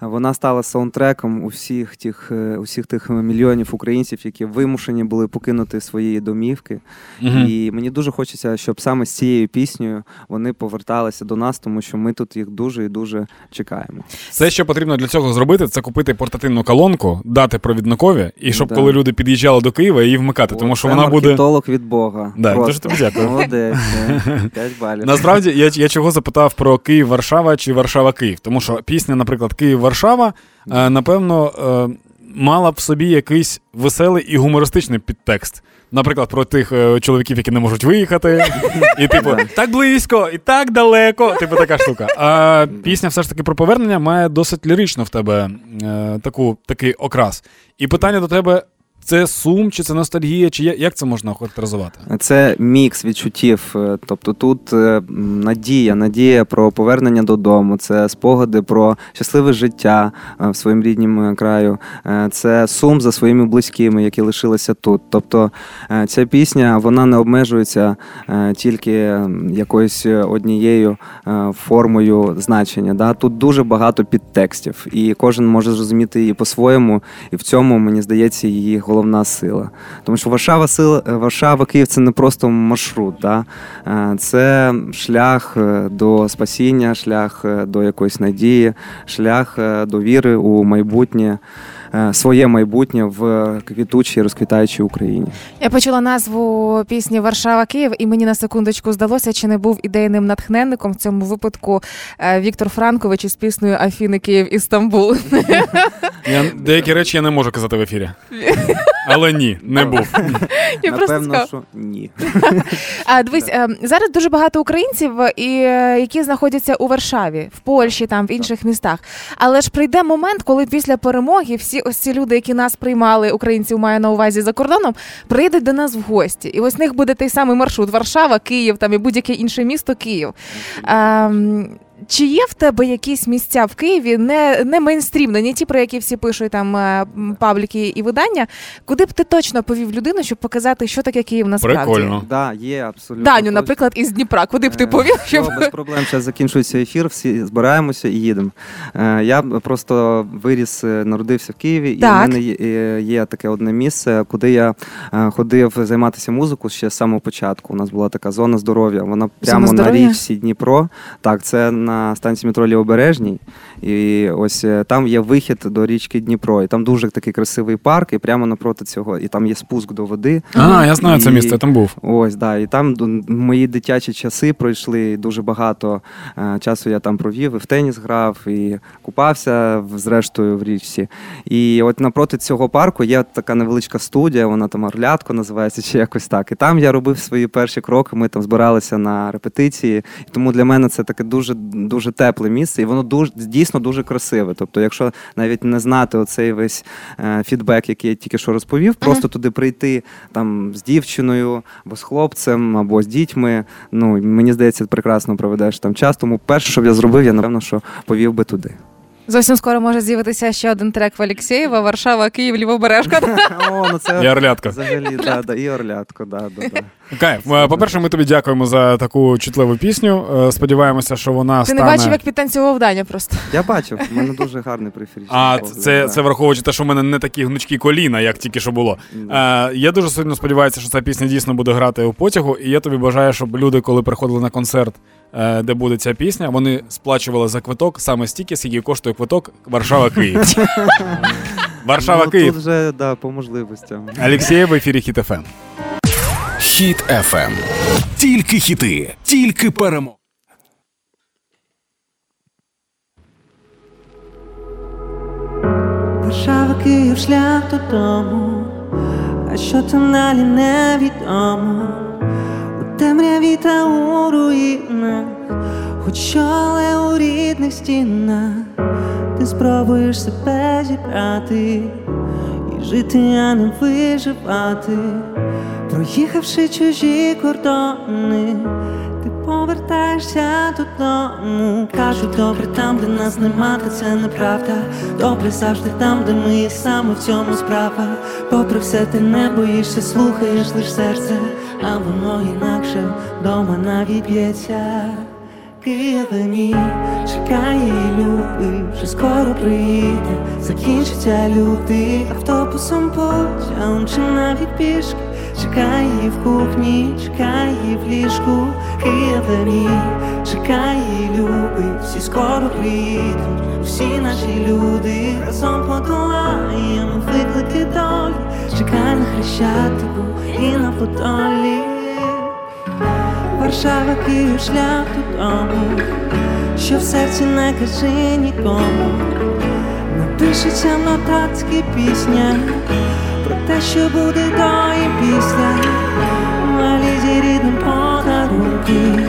вона стала саундтреком усіх тих, е, усіх тих мільйонів українців, які вимушені були покинути свої домівки. Мгм. І мені дуже хочеться, щоб саме з цією піснею вони поверталися до нас, тому що ми тут їх дуже і дуже чекаємо. Все, що потрібно для цього зробити, це купити портативну колонку, дати провідникові, і щоб Да. коли люди під'їжджали до Києва, її вмикати, тому що вона буде. від Бога. Да, дуже тобі дякую. Молодець. [laughs] 5 балів. Насправді я, я чого запитав про Київ, Варшава чи Варшава Київ, тому що пісня, наприклад, Київ Варшава, е, напевно, е, мала б в собі якийсь веселий і гумористичний підтекст. Наприклад, про тих е, чоловіків, які не можуть виїхати, і типу так близько, і так далеко. Типу така штука. А пісня, все ж таки, про повернення має досить лірично в тебе е, таку, такий окрас. І питання до тебе: це сум, чи це ностальгія, чи як це можна охарактеризувати? Це мікс відчуттів. Тобто тут е, надія, надія про повернення додому, це спогади про щасливе життя е, в своїм ріднім е, краю, це сум за своїми близькими, які лишилися тут. Тобто ця пісня вона не обмежується тільки якоюсь однією формою значення. Да? Тут дуже багато підтекстів, і кожен може зрозуміти її по-своєму, і в цьому мені здається її головна сила. Тому що Варшава сила е, Варшава, Київ це не просто маршрут, да? Е, це шлях е, до спасіння, шлях до якоїсь надії, шлях до віри у майбутнє, своє майбутнє в квітучій розквітаючій Україні. Я почула назву пісні Варшава Київ, і мені на секундочку здалося, чи не був ідейним натхненником в цьому випадку е, Віктор Франкович із піснею Афіни Київ Істамбул. Я, деякі речі я не можу казати в ефірі. [laughs] Але ні, не був. Я просто Напевно, сказала. що ні. А дивись, е, зараз дуже багато українців, е, і е, які знаходяться у Варшаві, в Польщі, там в інших містах. Але ж прийде момент, коли після перемоги всі ось ці люди, які нас приймали, українців маю на увазі за кордоном, прийдуть до нас в гості. І ось в них буде той самий маршрут: Варшава, Київ, там і будь-яке інше місто Київ. Ем, чи є в тебе якісь місця в Києві, не, не мейнстрімно, не ті, про які всі пишуть там е, пабліки і видання, куди б ти точно повів людину, щоб показати, що таке Київ насправді? Прикольно. Да, є абсолютно. Даню, наприклад, із Дніпра. Куди б ти Е, повів, все, щоб без проблем. Зараз закінчується ефір, всі збираємося і їдемо. Е, Я б просто виріс, народився в Києві, і в мене є, є таке одне місце, куди я ходив займатися музикою ще з самого початку. У нас була така зона здоров'я. Вона прямо на здоров'я? річці Дніпро. Так, це на станції метро Лівобережній. І ось е, там є вихід до річки Дніпро. І там дуже такий красивий парк, і прямо напроти цього, і там є спуск до води. А, я знаю це місце, я там був. Ось, да, і там мої дитячі часи пройшли. і Дуже багато е, часу я там провів, і в теніс грав, і купався зрештою в річці. І от напроти цього парку є така невеличка студія, вона там Орлятко називається, чи якось так. І там я робив свої перші кроки. Ми там збиралися на репетиції. Тому для мене це таке дуже дуже тепле місце, і воно дуже дійсно дуже красиве. Тобто, якщо навіть не знати оцей весь е, фідбек, який я тільки що розповів, просто туди прийти там з дівчиною або з хлопцем, або з дітьми. Ну мені здається, прекрасно проведеш там час. Тому перше, що б я зробив, я напевно, що повів би туди. Зовсім скоро може з'явитися ще один трек в Алєксєєва, Варшава, Київ, Лівобережка. [laughs] О, ну це Я орлятка. взагалі да, да, і орлятко, да, да, да. Кайф. Е, По-перше, ми тобі дякуємо за таку чутливу пісню. Е, Сподіваємося, що вона Ти стане. не бачив, як підтанцював Даня просто. Я бачив, у мене дуже гарний периферичний. А погляд, це, да. це враховуючи те, що в мене не такі гнучкі коліна, як тільки що було. Е, я дуже сильно сподіваюся, що ця пісня дійсно буде грати у потягу. І я тобі бажаю, щоб люди, коли приходили на концерт, де буде ця пісня, вони сплачували за квиток саме стільки, скільки коштує квиток Варшава Київ. Варшава [laughs] ну, Київ. Тут вже да, по можливостям. Олексій в ефірі Хіт ФМ. Хіт FM. Тільки хіти, тільки перемог. Варшава, Київ, шлях додому, а що там далі невідомо. Темряві та у руїнах, але у рідних стінах, ти спробуєш себе зібрати і жити, а не виживати, проїхавши чужі кордони. Ти повертаєшся додому. Кажуть, добре там, де нас нема, та це неправда. Добре завжди там, де ми саме в цьому справа. Попри все, ти не боїшся, слухаєш лиш серце, а воно інакше вдома навіть б'ється. Києве мій, чекає і любить, вже скоро приїде, закінчиться лютий автобусом потягом чи навіть пішки. Чекає в кухні, чекає в ліжку, Києве мій, чекає і любить, всі скоро приїдуть, всі наші люди разом подолаємо виклики долі, чекай на хрещатику і на подолі. Варшава, Київ, шлях додому, що в серці не кажи нікому, напишеться в нотатській пісня про те, що буде до і після, валізі рідним подарунки.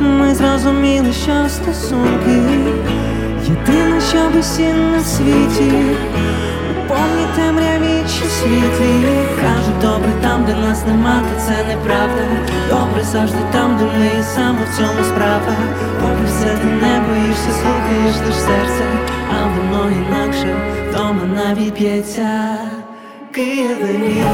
Ми зрозуміли, що стосунки єдине, що безцінне в світі. Помні темряві чи світлі Кажуть, добре там, де нас нема, та це неправда. Добре завжди там, де ми і саме в цьому справа. Попри все ти не боїшся, слухаєш лиш серце, а воно інакше вдома навіть б'ється Києве мій,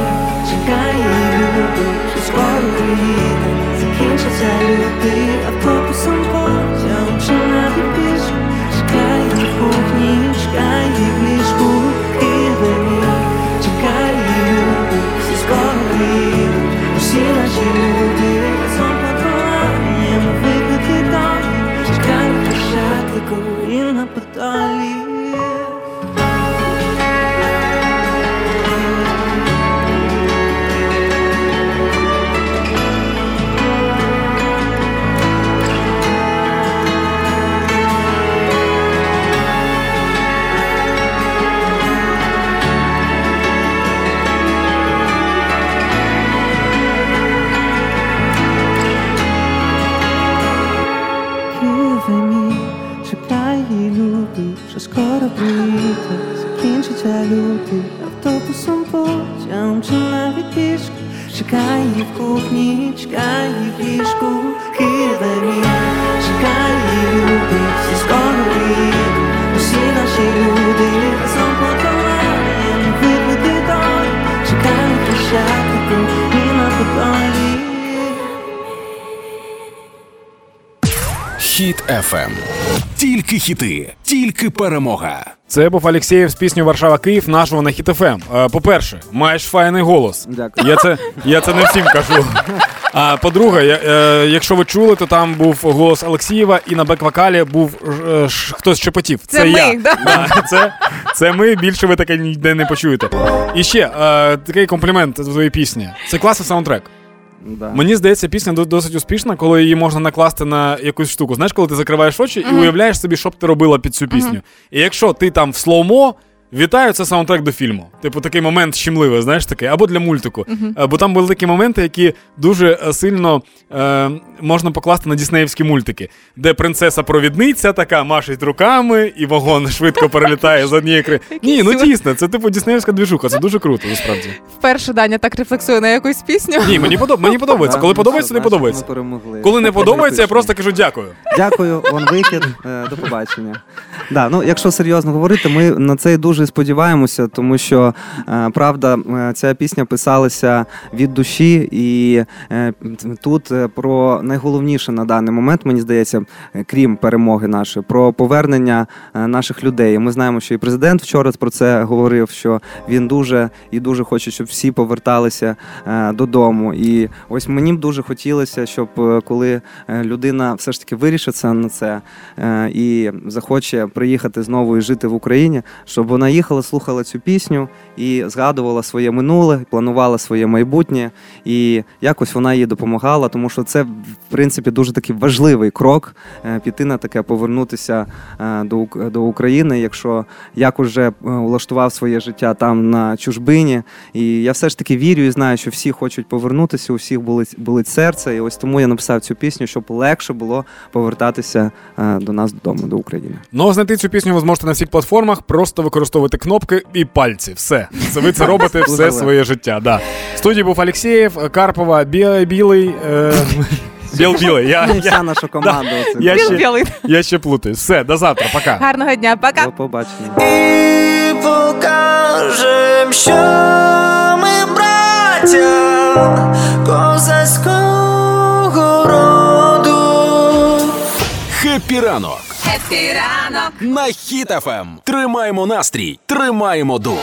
чекає любить, що скоро приїде. Закінчиться лютий автобусом потягом чи навіть пішки Чекає в кухні, чекає приїдуть Усі наші приїде, закінчиться лютий автобусом потягом чи навіть пішки. чекай її в кухні, чекай Хіт FM. Тільки хіти, тільки перемога. Це був Алєксєєв з пісню Варшава Київ нашого на Хіт ФМ. Е, По-перше, маєш файний голос. Дякую. Я це, я це не всім кажу. А по-друге, я- е, якщо ви чули, то там був голос Олексієва, і на бек-вокалі був е, ш- хтось шепотів. Це, Це ми, я. да? Да, це, це ми, більше ви таке ніде не почуєте. І ще е, такий комплімент до твоєї пісні. Це класний саундтрек. Да. Мені здається, пісня до- досить успішна, коли її можна накласти на якусь штуку. Знаєш, коли ти закриваєш очі і уявляєш собі, що б ти робила під цю пісню. І якщо ти там в слоумо. Вітаю, це саундтрек до фільму. Типу такий момент щемливий, знаєш такий, або для мультику. Е, Бо там були такі моменти, які дуже е, сильно е, можна покласти на діснеївські мультики, де принцеса-провідниця така машить руками, і вагон швидко перелітає з однієї кри. Ні, ну дійсно, це типу діснеївська двіжуха, це дуже круто, насправді. Вперше Даня так рефлексує на якусь пісню. Ні, мені подоб... мені [laughs] подобається. Коли ну, подобається, не подобається. Коли не подобається, я просто кажу дякую. Дякую, он вихід. Е, До побачення. Да, ну, якщо серйозно говорити, ми на це дуже сподіваємося, тому що е, правда, е, ця пісня писалася від душі, і тут про найголовніше на даний момент, мені здається, е, крім перемоги нашої, про повернення е, наших людей. Ми знаємо, що і президент вчора про це говорив, що він дуже і дуже хоче, щоб всі поверталися е, додому. І ось мені б дуже хотілося, щоб коли людина все ж таки вирішиться на це і захоче приїхати знову і жити в Україні, щоб вона їхала, слухала цю пісню і згадувала своє минуле, планувала своє майбутнє, і якось вона їй допомагала, тому що це в принципі дуже такий важливий крок е, піти на таке, повернутися е, до, до України, якщо як уже е, влаштував своє життя там на чужбині. І я все ж таки вірю і знаю, що всі хочуть повернутися, у всіх болить, болить серце. І ось тому я написав цю пісню, щоб легше було повертатися до нас додому, до України. Ну, знайти цю пісню ви зможете на всіх платформах, просто використовувати кнопки і пальці. Все. Це ви це робите все своє життя. Да. В студії був Алєксєєв, Карпова, Бі- Білий. Е... Біл-білий. Я, Ну, я, Вся наша команда. оце. я, ще, Білий. я ще плутаю. Все, до завтра, пока. Гарного дня, пока. До побачення. І покажем, що ми браття козацького роду. Хеппі ранок Хеппі ранок. на Хіт FM. Тримаємо настрій, тримаємо дух.